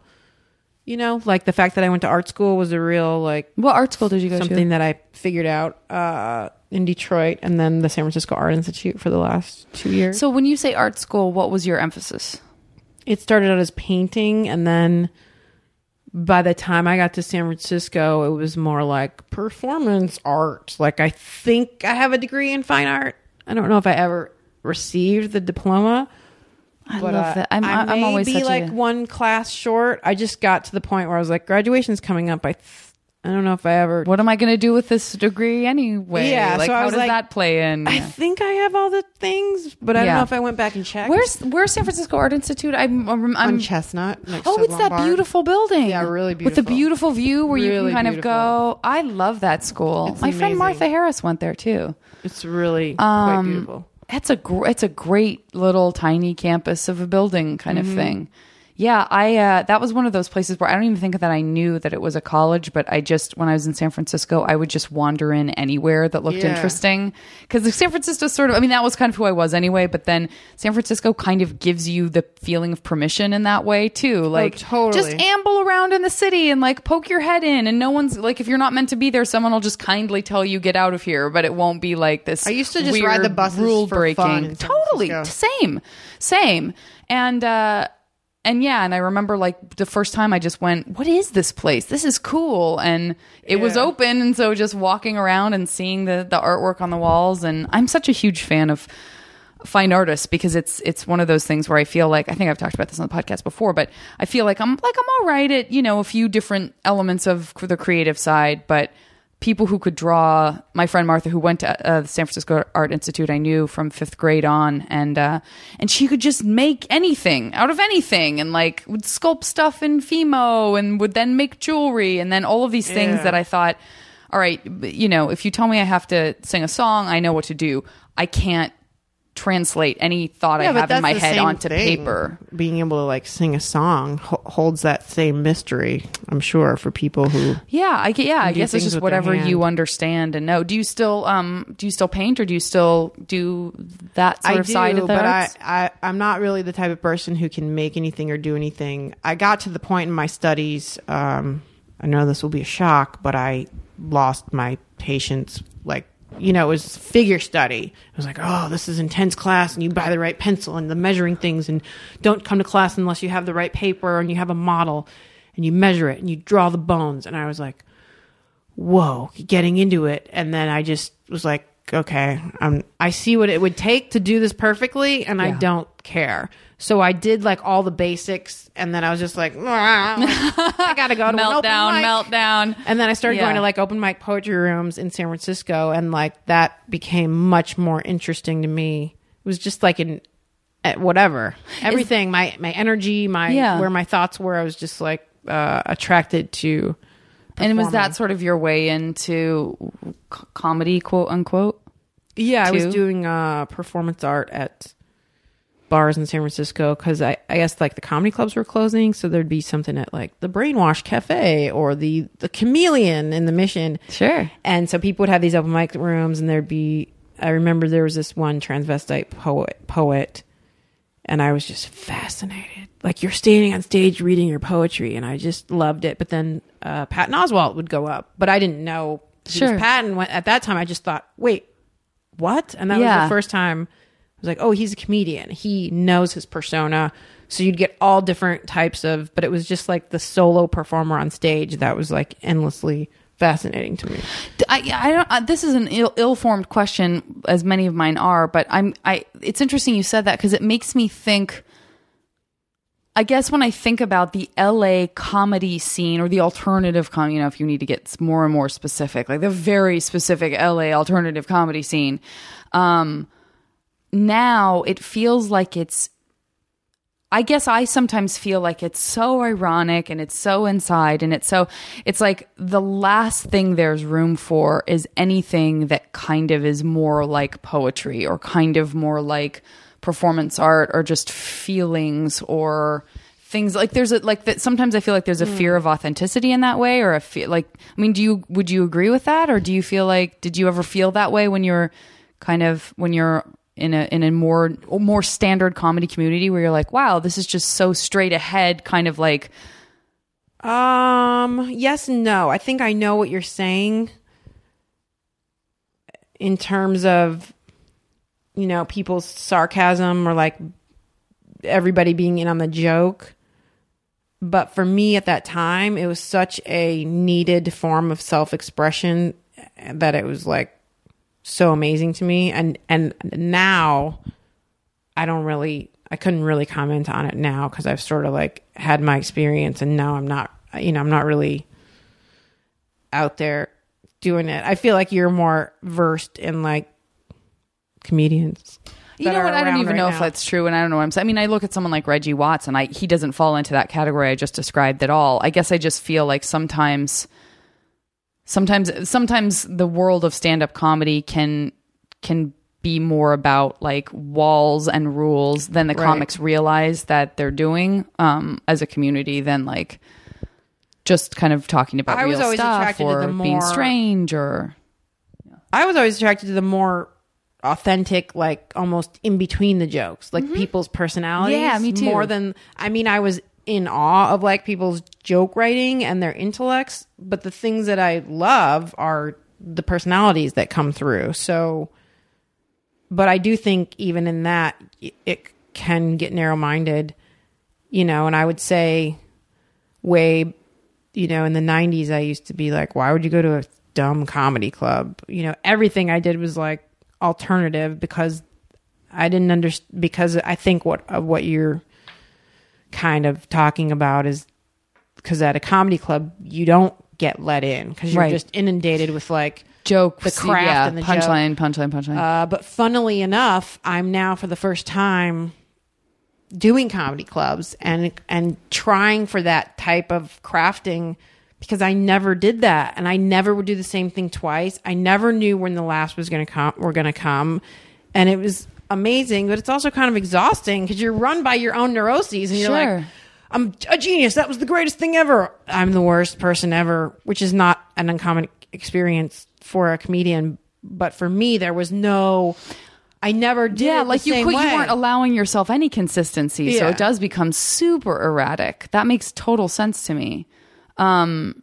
You know, like the fact that I went to art school was a real like
What art school did you go to?
something
to?
that I figured out uh, in Detroit, and then the San Francisco Art Institute for the last two years.
So when you say art school, what was your emphasis?
it started out as painting, and then by the time I got to San Francisco, it was more like performance art. Like I think I have a degree in fine art. I don't know if I ever received the diploma.
I
but,
love
uh,
that. I'm,
I
I'm always
be like
a,
one class short. I just got to the point where I was like, graduation's coming up. I, th- I don't know if I ever.
what am I going to do with this degree anyway?
Yeah,
like
so
how does
like,
that play in?
I think I have all the things, but I don't know if I went back and checked.
Where's where's San Francisco Art Institute? I'm, I'm, I'm
on Chestnut. Next
Oh, it's that beautiful building.
Yeah, really beautiful.
With the
beautiful.
beautiful view where you can kind of go. I love that school.
It's
My friend. Martha Harris went there too.
It's really quite beautiful.
It's a gr- it's a great little tiny campus of a building kind
Mm-hmm.
of thing. Yeah, I uh, that was one of those places where I don't even think that I knew that it was a college, but I just when I was in San Francisco, I would just wander in anywhere that looked
Yeah.
interesting because San Francisco sort of I mean that was kind of who I was anyway, but then San Francisco kind of gives you the feeling of permission in that way too. Like
totally.
just amble around in the city and like poke your head in and no one's like if you're not meant to be there, someone will just kindly tell you get out of here, but it won't be like this
I used to just ride the buses
rule breaking. Totally, same, same, and uh, and yeah, and I remember like the first time I just went, "What is this place? This is cool," and it was open, and so just walking around and seeing the the artwork on the walls, and I'm such a huge fan of fine artists because it's it's one of those things where I feel like I think I've talked about this on the podcast before, but I feel like I'm like I'm all right at you know a few different elements of the creative side, but people who could draw. My friend Martha, who went to uh, the San Francisco Art Institute, I knew from fifth grade on, and uh, and she could just make anything out of anything, and like would sculpt stuff in Fimo, and would then make jewelry, and then all of these things
Yeah.
that I thought. All right, you know, if you tell me I have to sing a song, I know what to do. I can't translate any thought
Yeah,
I have in my head onto
thing.
paper.
being able to like sing a song ho- holds that same mystery i'm sure for people who
Yeah, I. Yeah, I guess it's just whatever you understand and know. Do you still um do you still paint or do you still do that sort
I
of side
do,
of the
but
arts?
I, I i'm not really the type of person who can make anything or do anything i got to the point in my studies um i know this will be a shock but i lost my patience like you know, it was figure study. It was like, oh, this is intense class, and you buy the right pencil and the measuring things, and don't come to class unless you have the right paper and you have a model, and you measure it and you draw the bones. And I was like, whoa, getting into it. And then I just was like, okay, um, I see what it would take to do this perfectly, and I don't care. So I did like all the basics, and then I was just like, I gotta go to an
meltdown, meltdown.
And then I started
Yeah.
going to like open mic poetry rooms in San Francisco, and like that became much more interesting to me. It was just like in eh, whatever everything, my my energy, my
Yeah.
where my thoughts were. I was just like uh, attracted to.
And was that sort of your way into c- comedy, quote unquote?
Yeah, I was doing uh, performance art at bars in San Francisco because I, I guess like the comedy clubs were closing, so there'd be something at like the Brainwash Cafe or the the Chameleon in the Mission.
Sure.
And so people would have these open mic rooms, and there'd be. I remember there was this one transvestite poet, poet, and I was just fascinated. Like you're standing on stage reading your poetry, and I just loved it. But then uh, Patton Oswalt would go up, but I didn't know
Sure.
Patton. At that time, I just thought, wait, what? And that was the first time Was like, oh, he's a comedian. He knows his persona. So you'd get all different types of, but it was just like the solo performer on stage that was like endlessly fascinating to me.
I, I don't. Uh, this is an Ill, ill-formed question, as many of mine are. But I'm. I. It's interesting you said that because it makes me think. I guess when I think about the LA comedy scene or the alternative com, you know, if you need to get more and more specific, like the very specific LA alternative comedy scene, um, now it feels like it's I guess I sometimes feel like it's so ironic and it's so inside and it's so it's like the last thing there's room for is anything that kind of is more like poetry or kind of more like performance art or just feelings or things like there's a like that sometimes I feel like there's a fear of authenticity in that way or a fear like I mean do you would you agree with that or do you feel like did you ever feel that way when you're kind of when you're in a in a more more standard comedy community where you're like wow this is just so straight ahead kind of like
Um, yes no. I think I know what you're saying in terms of you know, people's sarcasm or like everybody being in on the joke. But for me at that time, it was such a needed form of self-expression that it was like so amazing to me and and now I don't really I couldn't really comment on it now cuz I've sort of like had my experience and now I'm not you know I'm not really out there doing it. I feel like you're more versed in like comedians.
You know what? I don't even
right
know
now.
if that's true, and I don't know what I'm saying. I mean, I look at someone like Reggie Watts, and I he doesn't fall into that category I just described at all. I guess I just feel like sometimes, sometimes, sometimes the world of stand up comedy can can be more about like walls and rules than the
Right.
comics realize that they're doing um, as a community than like just kind of talking about
I was always
stuff
attracted to
or
the
being strange or
I was always attracted to the more authentic, like almost in between the jokes, like people's personalities.
Mm-hmm. Yeah, me too.
More than I mean, I was in awe of like people's joke writing and their intellects, but the things that I love are the personalities that come through. So, but I do think even in that, it can get narrow minded, you know. And I would say, way you know, in the 90s, I used to be like, why would you go to a dumb comedy club? You know, everything I did was like alternative because I didn't understand, because I think what, what you're kind of talking about is because at a comedy club, you don't get let in because you're
Right.
just inundated with like,
joke
The craft
yeah,
and the
punchline, punchline, punchline.
uh, but funnily enough, I'm now for the first time doing comedy clubs and and trying for that type of crafting because I never did that and I never would do the same thing twice. I never knew when the last was going to come were going to come and it was amazing, but it's also kind of exhausting because you're run by your own neuroses and you're
Sure.
like I'm a genius. That was the greatest thing ever. I'm the worst person ever, which is not an uncommon experience for a comedian. But for me, there was no. I never did.
yeah, like you could, you weren't allowing yourself any consistency, so it does become super erratic. That makes total sense to me. Um,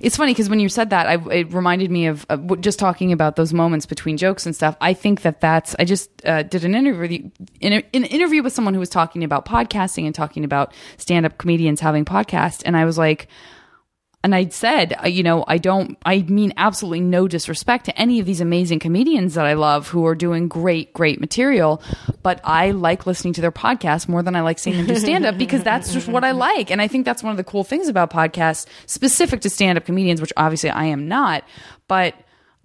it's funny because when you said that, I, it reminded me of just talking about those moments between jokes and stuff. I think that that's. I just uh, did an interview in an interview with someone who was talking about podcasting and talking about stand up comedians having podcasts, and I was like. And I said, uh, you know, I don't, I mean absolutely no disrespect to any of these amazing comedians that I love who are doing great, great material. But I like listening to their podcasts more than I like seeing them do stand up because that's just what I like. And I think that's one of the cool things about podcasts specific to stand up comedians, which obviously I am not. But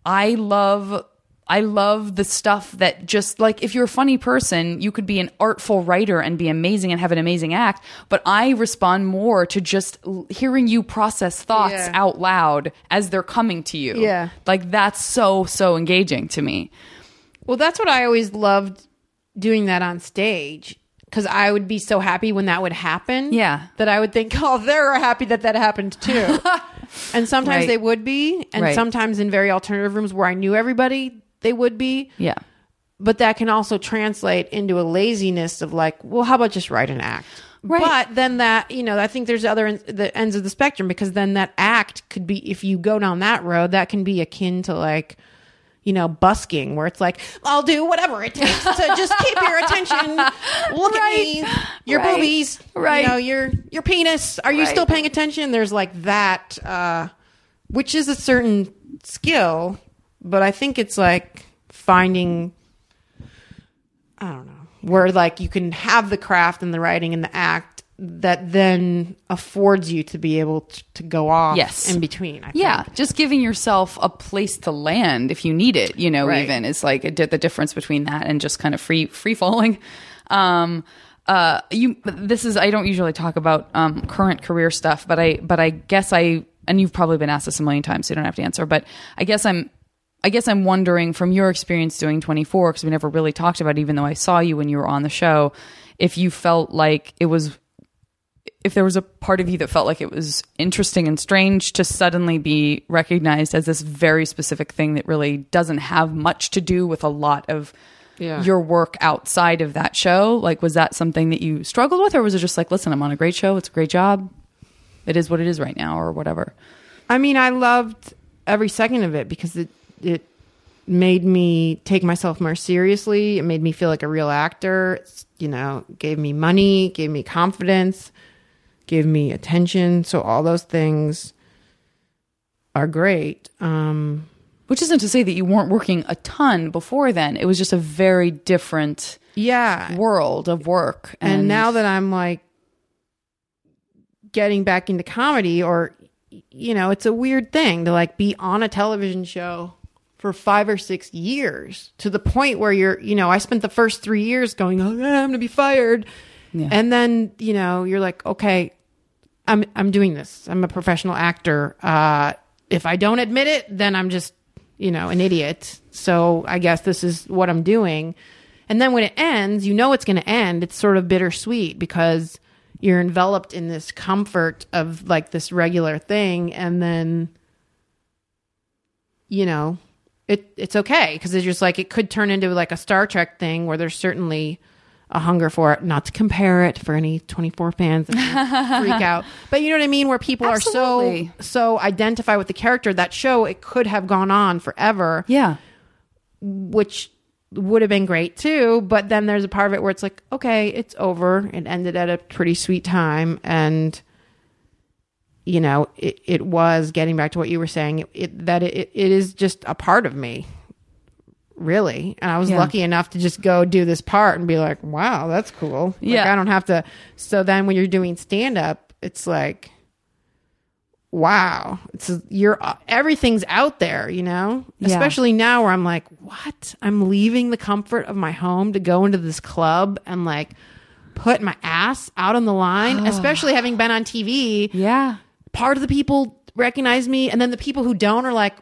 I love I love the stuff that just like if you're a funny person, you could be an artful writer and be amazing and have an amazing act. But I respond more to just l- hearing you process thoughts
Yeah.
out loud as they're coming to you.
Yeah.
Like that's so, so engaging to me.
Well, that's what I always loved doing that on stage because I would be so happy when that would happen.
Yeah.
That I would think, oh, they're happy that that happened too. and sometimes
Right.
they would be. And
Right.
sometimes in very alternative rooms where I knew everybody, they would be.
Yeah.
but that can also translate into a laziness of like, well, how about just write an act?
Right.
But then that, you know, I think there's other the ends of the spectrum because then that act could be, if you go down that road, that can be akin to like, you know, busking, where it's like, I'll do whatever it takes to just keep your attention. Look at me, your
Right.
boobies,
Right.
You know, your your penis. Are you
Right.
still paying attention? There's like that, uh, which is a certain skill, but I think it's like finding I don't know, where like you can have the craft and the writing and the act that then affords you to be able to, to go off
Yes.
in between. I
Yeah,
think.
just giving yourself a place to land if you need it, you know,
Right.
even is like the difference between that and just kind of free free falling. Um, uh, you this is I don't usually talk about um, current career stuff, but I but I guess I and you've probably been asked this a million times, so you don't have to answer. But I guess I'm I guess I'm wondering from your experience doing 24 because we never really talked about it, even though I saw you when you were on the show, if you felt like it was if there was a part of you that felt like it was interesting and strange to suddenly be recognized as this very specific thing that really doesn't have much to do with a lot of
Yeah.
your work outside of that show. Like, was that something that you struggled with, or was it just like, listen, I'm on a great show, it's a great job, it is what it is right now, or whatever?
I mean, I loved every second of it because it it made me take myself more seriously. It made me feel like a real actor. It's, you know, gave me money, gave me confidence, gave me attention. So all those things are great. Um,
Which isn't to say that you weren't working a ton before then. It was just a very different
yeah,
world of work.
and now that I'm like getting back into comedy or you know, it's a weird thing to like be on a television show for 5 or 6 years to the point where you're, you know, I spent the first 3 years going, "Oh, yeah, I'm going to be fired."
Yeah.
And then, you know, you're like, "Okay, I'm I'm doing this. I'm a professional actor. Uh if I don't admit it, then I'm just, you know, an idiot. So I guess this is what I'm doing. And then when it ends, you know it's going to end. It's sort of bittersweet because you're enveloped in this comfort of like this regular thing and then you know, it it's okay because it's just like it could turn into like a Star Trek thing where there's certainly a hunger for it. Not to compare it for any 24 fans that freak out, but you know what I mean. Where people
Absolutely.
are so so identify with the character. That show it could have gone on forever,
yeah.
which would have been great too. But then there's a part of it where it's like, okay, it's over. It ended at a pretty sweet time, and you know, it, it was getting back to what you were saying. It, it that it, it is just a part of me, really. And I was
Yeah.
lucky enough to just go do this part and be like, wow, that's cool. Like,
Yeah.
I don't have to. So then when you're doing stand up, it's like. Wow, it's you're everything's out there, you know.
Yeah.
Especially now, where I'm like, what? I'm leaving the comfort of my home to go into this club and like put my ass out on the line. especially having been on TV,
Yeah.
Part of the people recognize me and then the people who don't are like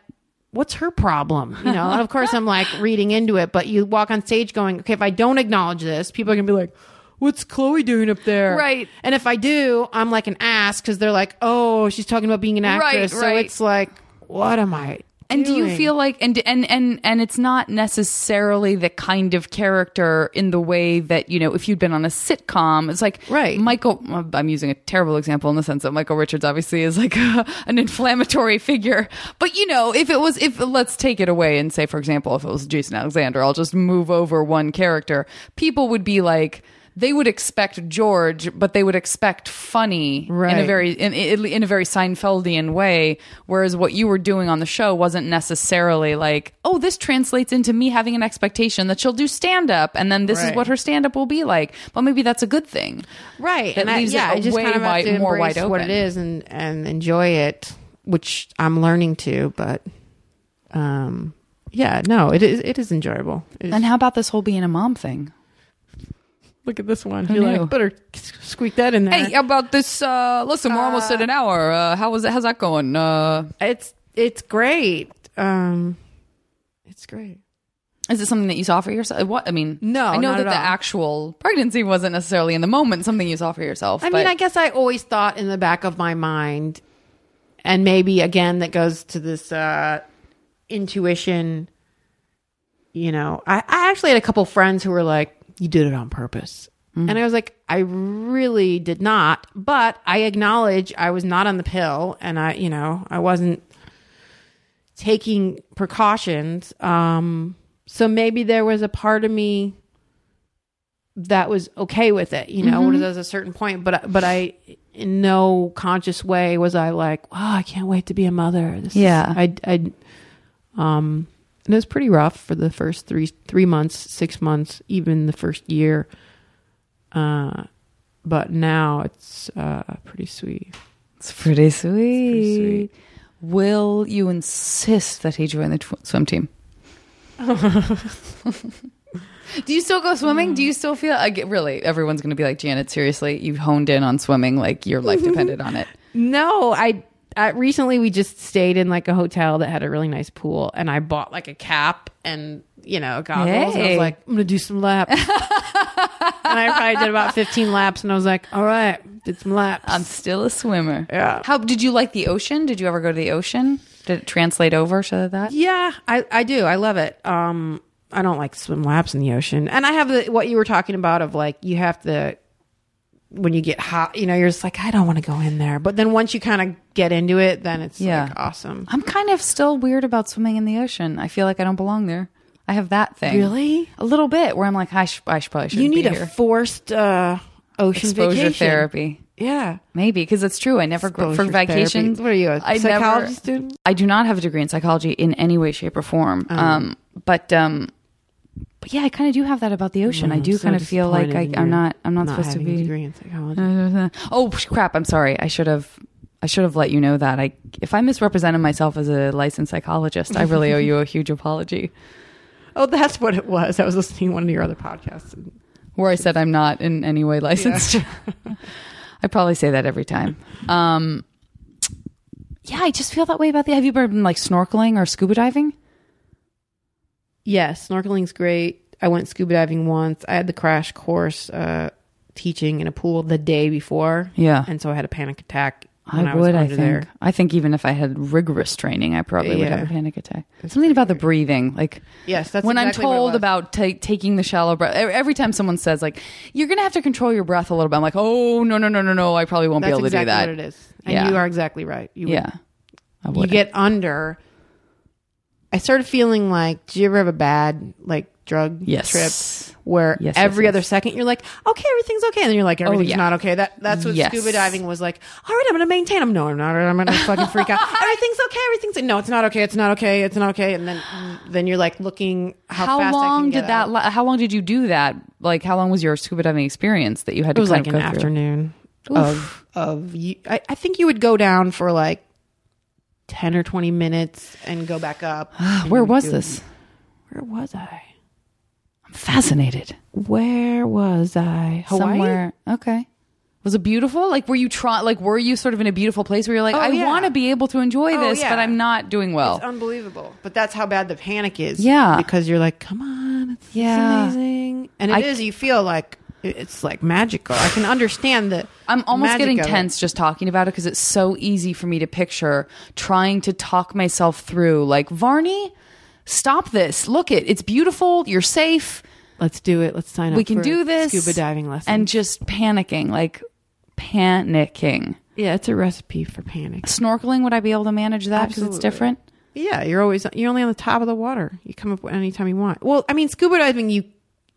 what's her problem you know and of course i'm like reading into it but you walk on stage going okay if i don't acknowledge this people are gonna be like what's chloe doing up there
Right.
and if i do i'm like an ass because they're like oh she's talking about being an
Right,
actress so
right.
it's like what am i
And do you feel like and and and and it's not necessarily the kind of character in the way that you know if you'd been on a sitcom, it's like
Right.
Michael. I'm using a terrible example in the sense that Michael Richards obviously is like a, an inflammatory figure, but you know if it was if let's take it away and say for example if it was Jason Alexander, I'll just move over one character. People would be like. They would expect George, but they would expect funny in a very in, in a very Seinfeldian way. Whereas what you were doing on the show wasn't necessarily like, oh, this translates into me having an expectation that she'll do stand up, and then this is what her stand up will be like. But maybe that's a good thing.
right
That
and I,
leaves it
yeah
a
i just
way
kind of have
wide-
to
more wide
what it is and and enjoy it which i'm learning to but um yeah no it is it is enjoyable It is-
And how about this whole being a mom thing?
Look at this one you're like better squeak that in there
Hey, how about this? Uh, listen, we're almost at an hour. Uh, how was it? How's that going? Uh,
it's it's great um it's great
is it something that you saw for yourself? What I mean,
No,
I know
not
that
at
the
all.
actual pregnancy wasn't necessarily in the moment something you saw for yourself.
I
but
mean, I guess I always thought in the back of my mind, and maybe again that goes to this uh, intuition. You know, I, I actually had a couple friends who were like, "You did it on purpose," and I was like, "I really did not," but I acknowledge I was not on the pill, and I, you know, I wasn't taking precautions. Um, so maybe there was a part of me that was okay with it, you know,
Mm-hmm.
at a certain point. But but I, in no conscious way, was I like, oh, I can't wait to be a mother." This is-
Yeah.
I I um, and it was pretty rough for the first three three months, six months, even the first year. Uh, but now it's uh pretty sweet.
It's pretty sweet.
pretty sweet.
Will you insist that he join the tw- swim team? Do you still go swimming? Do you still feel I get, really? Everyone's going to be like Janet. Seriously, you honed in on swimming like your life depended on it.
No, I I recently we just stayed in like a hotel that had a really nice pool, and I bought like a cap and you know goggles. And I was like, I'm gonna do some laps, and I probably did about 15 laps, and I was like, all right, did some laps.
I'm still a swimmer.
Yeah.
How did you like the ocean? Did you ever go to the ocean? Did it translate over to that?
Yeah, I, I do. I love it. Um, I don't like swim laps in the ocean, and I have the what you were talking about of like you have to when you get hot, you know, you're just like I don't want to go in there, but then once you kind of get into it, then it's
Yeah.
like awesome.
I'm kind of still weird about swimming in the ocean. I feel like I don't belong there. I have that thing.
Really?
A little bit where I'm like, I, sh- I should probably should
You need a forced uh, ocean
exposure
vacation.
therapy.
Yeah,
Maybe because it's true. I never go for
Exposure therapy.
vacations.
What are you, a
I
psychology
never-
student?
I do not have a degree in psychology in any way, shape, or form.
Oh.
Um, but um, but yeah, I kind of do have that about the ocean. I do
so
kind of feel like I, I'm not. I'm not, supposed to be.
degree in psychology.
Oh crap! I'm sorry. I should have. I should have let you know that. I if I misrepresented myself as a licensed psychologist, I really owe you a huge apology.
Oh, that's what it was. I was listening to one of your other podcasts. And
Where I said I'm not in any way licensed. I probably say that every time. Um, yeah, I just feel that way about the. Have you ever been like snorkeling or scuba diving?
Yes, snorkeling's great. I went scuba diving once. I had the crash course uh, teaching in a pool the day before.
Yeah.
And so I had a panic attack
I
when I,
would.
was
I think.
there.
I think even if I had rigorous training, I probably would have a panic attack. Something about the breathing, like
Yes, that's
when
exactly
I'm told about ta taking the shallow breath. Every time someone says like you're gonna have to control your breath a little bit, I'm like, oh no no no no no, I probably won't
That's
be able
exactly
to do that.
That's exactly what it is. And
Yeah.
you are exactly right. You would-
Yeah,
you get under. I started feeling like, did you ever have a bad like drug
Yes.
trip where
Yes,
every
yes,
other second you're like, okay, everything's okay, and then you're like, oh, everything's
yeah.
not okay. That that's what scuba diving was like. All right, I'm gonna maintain. I'm no, I'm not. I'm gonna fucking freak out. everything's okay. Everything's no, it's not okay. It's not okay. It's not okay. And then then you're like looking how,
how
fast I
long did that?
out.
How long did you do that? Like how long was your scuba diving experience that you had
It
to
was like an afternoon of of you. I, I think you would go down for like ten or twenty minutes and go back up.
Where was
do-
this?
Where was I?
I'm fascinated.
Where was I? Hawaii.
Somewhere. Okay. Was it beautiful? Like, were you trying? Like, were you sort of in a beautiful place where you're like,
Oh,
I
yeah.
want to be able to enjoy
Oh,
this,
yeah.
but I'm not doing well.
It's unbelievable. But that's how bad the panic is.
Yeah.
Because you're like, come on, it's, it's
Yeah.
amazing. And it is.
I-
you feel like it's like magical. I can understand that.
I'm almost getting tense just talking about it because it's so easy for me to picture trying to talk myself through. Like, Varney, stop this. Look it. It's beautiful. You're safe.
Let's do it. Let's sign up.
We can
for
do this.
Scuba diving lessons.
And just panicking, like panicking.
yeah, it's a recipe for panic.
Snorkeling, would I be able to manage that because it's different?
Yeah, you're always you're only on the top of the water. You come up anytime you want. Well, I mean, scuba diving, you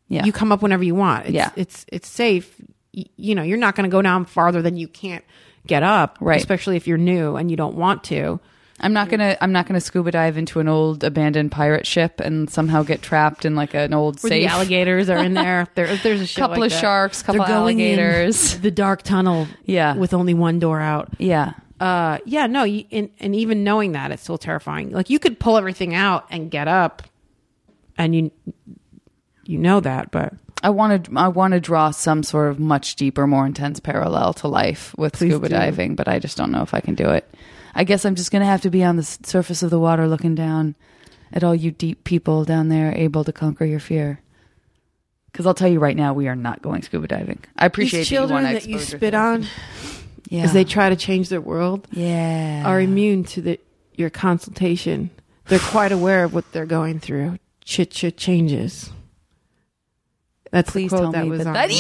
Yeah.
you come up whenever you want. It's,
Yeah.
it's it's safe. Y- you know, you're not going to go down farther than you can't get up.
Right.
Especially if you're new and you don't want to.
I'm not gonna. I'm not gonna scuba dive into an old abandoned pirate ship and somehow get trapped in like an old
Where
safe.
the alligators are in there. there there's a
Couple
like
of
that.
sharks, couple
They're going
alligators.
the dark tunnel.
Yeah.
with only one door out.
yeah,
Uh, yeah, no, you, and, and even knowing that, it's still terrifying. Like you could pull everything out and get up, and you you know that, but
I want to. I want to draw some sort of much deeper, more intense parallel to life with
Please
scuba
do.
diving, but I just don't know if I can do it. I guess I'm just gonna have to be on the s- surface of the water, looking down at all you deep people down there, able to conquer your fear. Because I'll tell you right now, we are not going scuba diving. I appreciate
these
that you
children that you spit on
yeah.
as they try to change their world
yeah
are immune to the your consultation. They're quite aware of what they're going through. Chit chit changes. That's
Please
the quote
tell
that
me
was
that,
on.
that-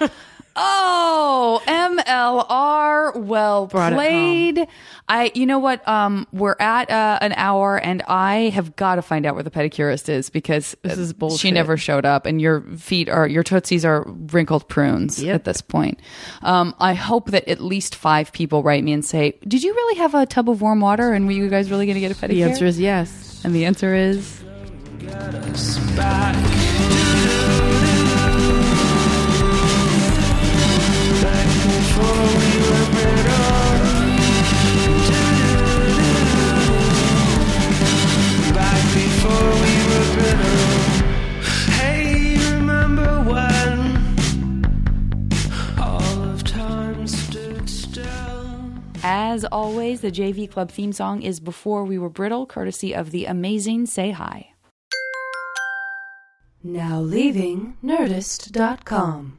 yeah. oh, MLR, well
Brought
played. I, you know what? Um, we're at uh, an hour, and I have got to find out where the pedicurist is because
This is
uh, She never showed up, and your feet are your tootsies are wrinkled prunes
Yep.
at this point. Um, I hope that at least five people write me and say, "Did you really have a tub of warm water? And were you guys really going to get a pedicure?"
The answer is yes.
and the answer is. As always, the JV Club theme song is Before We Were Brittle, courtesy of the amazing Say Hi.
Now leaving Nerdist.com.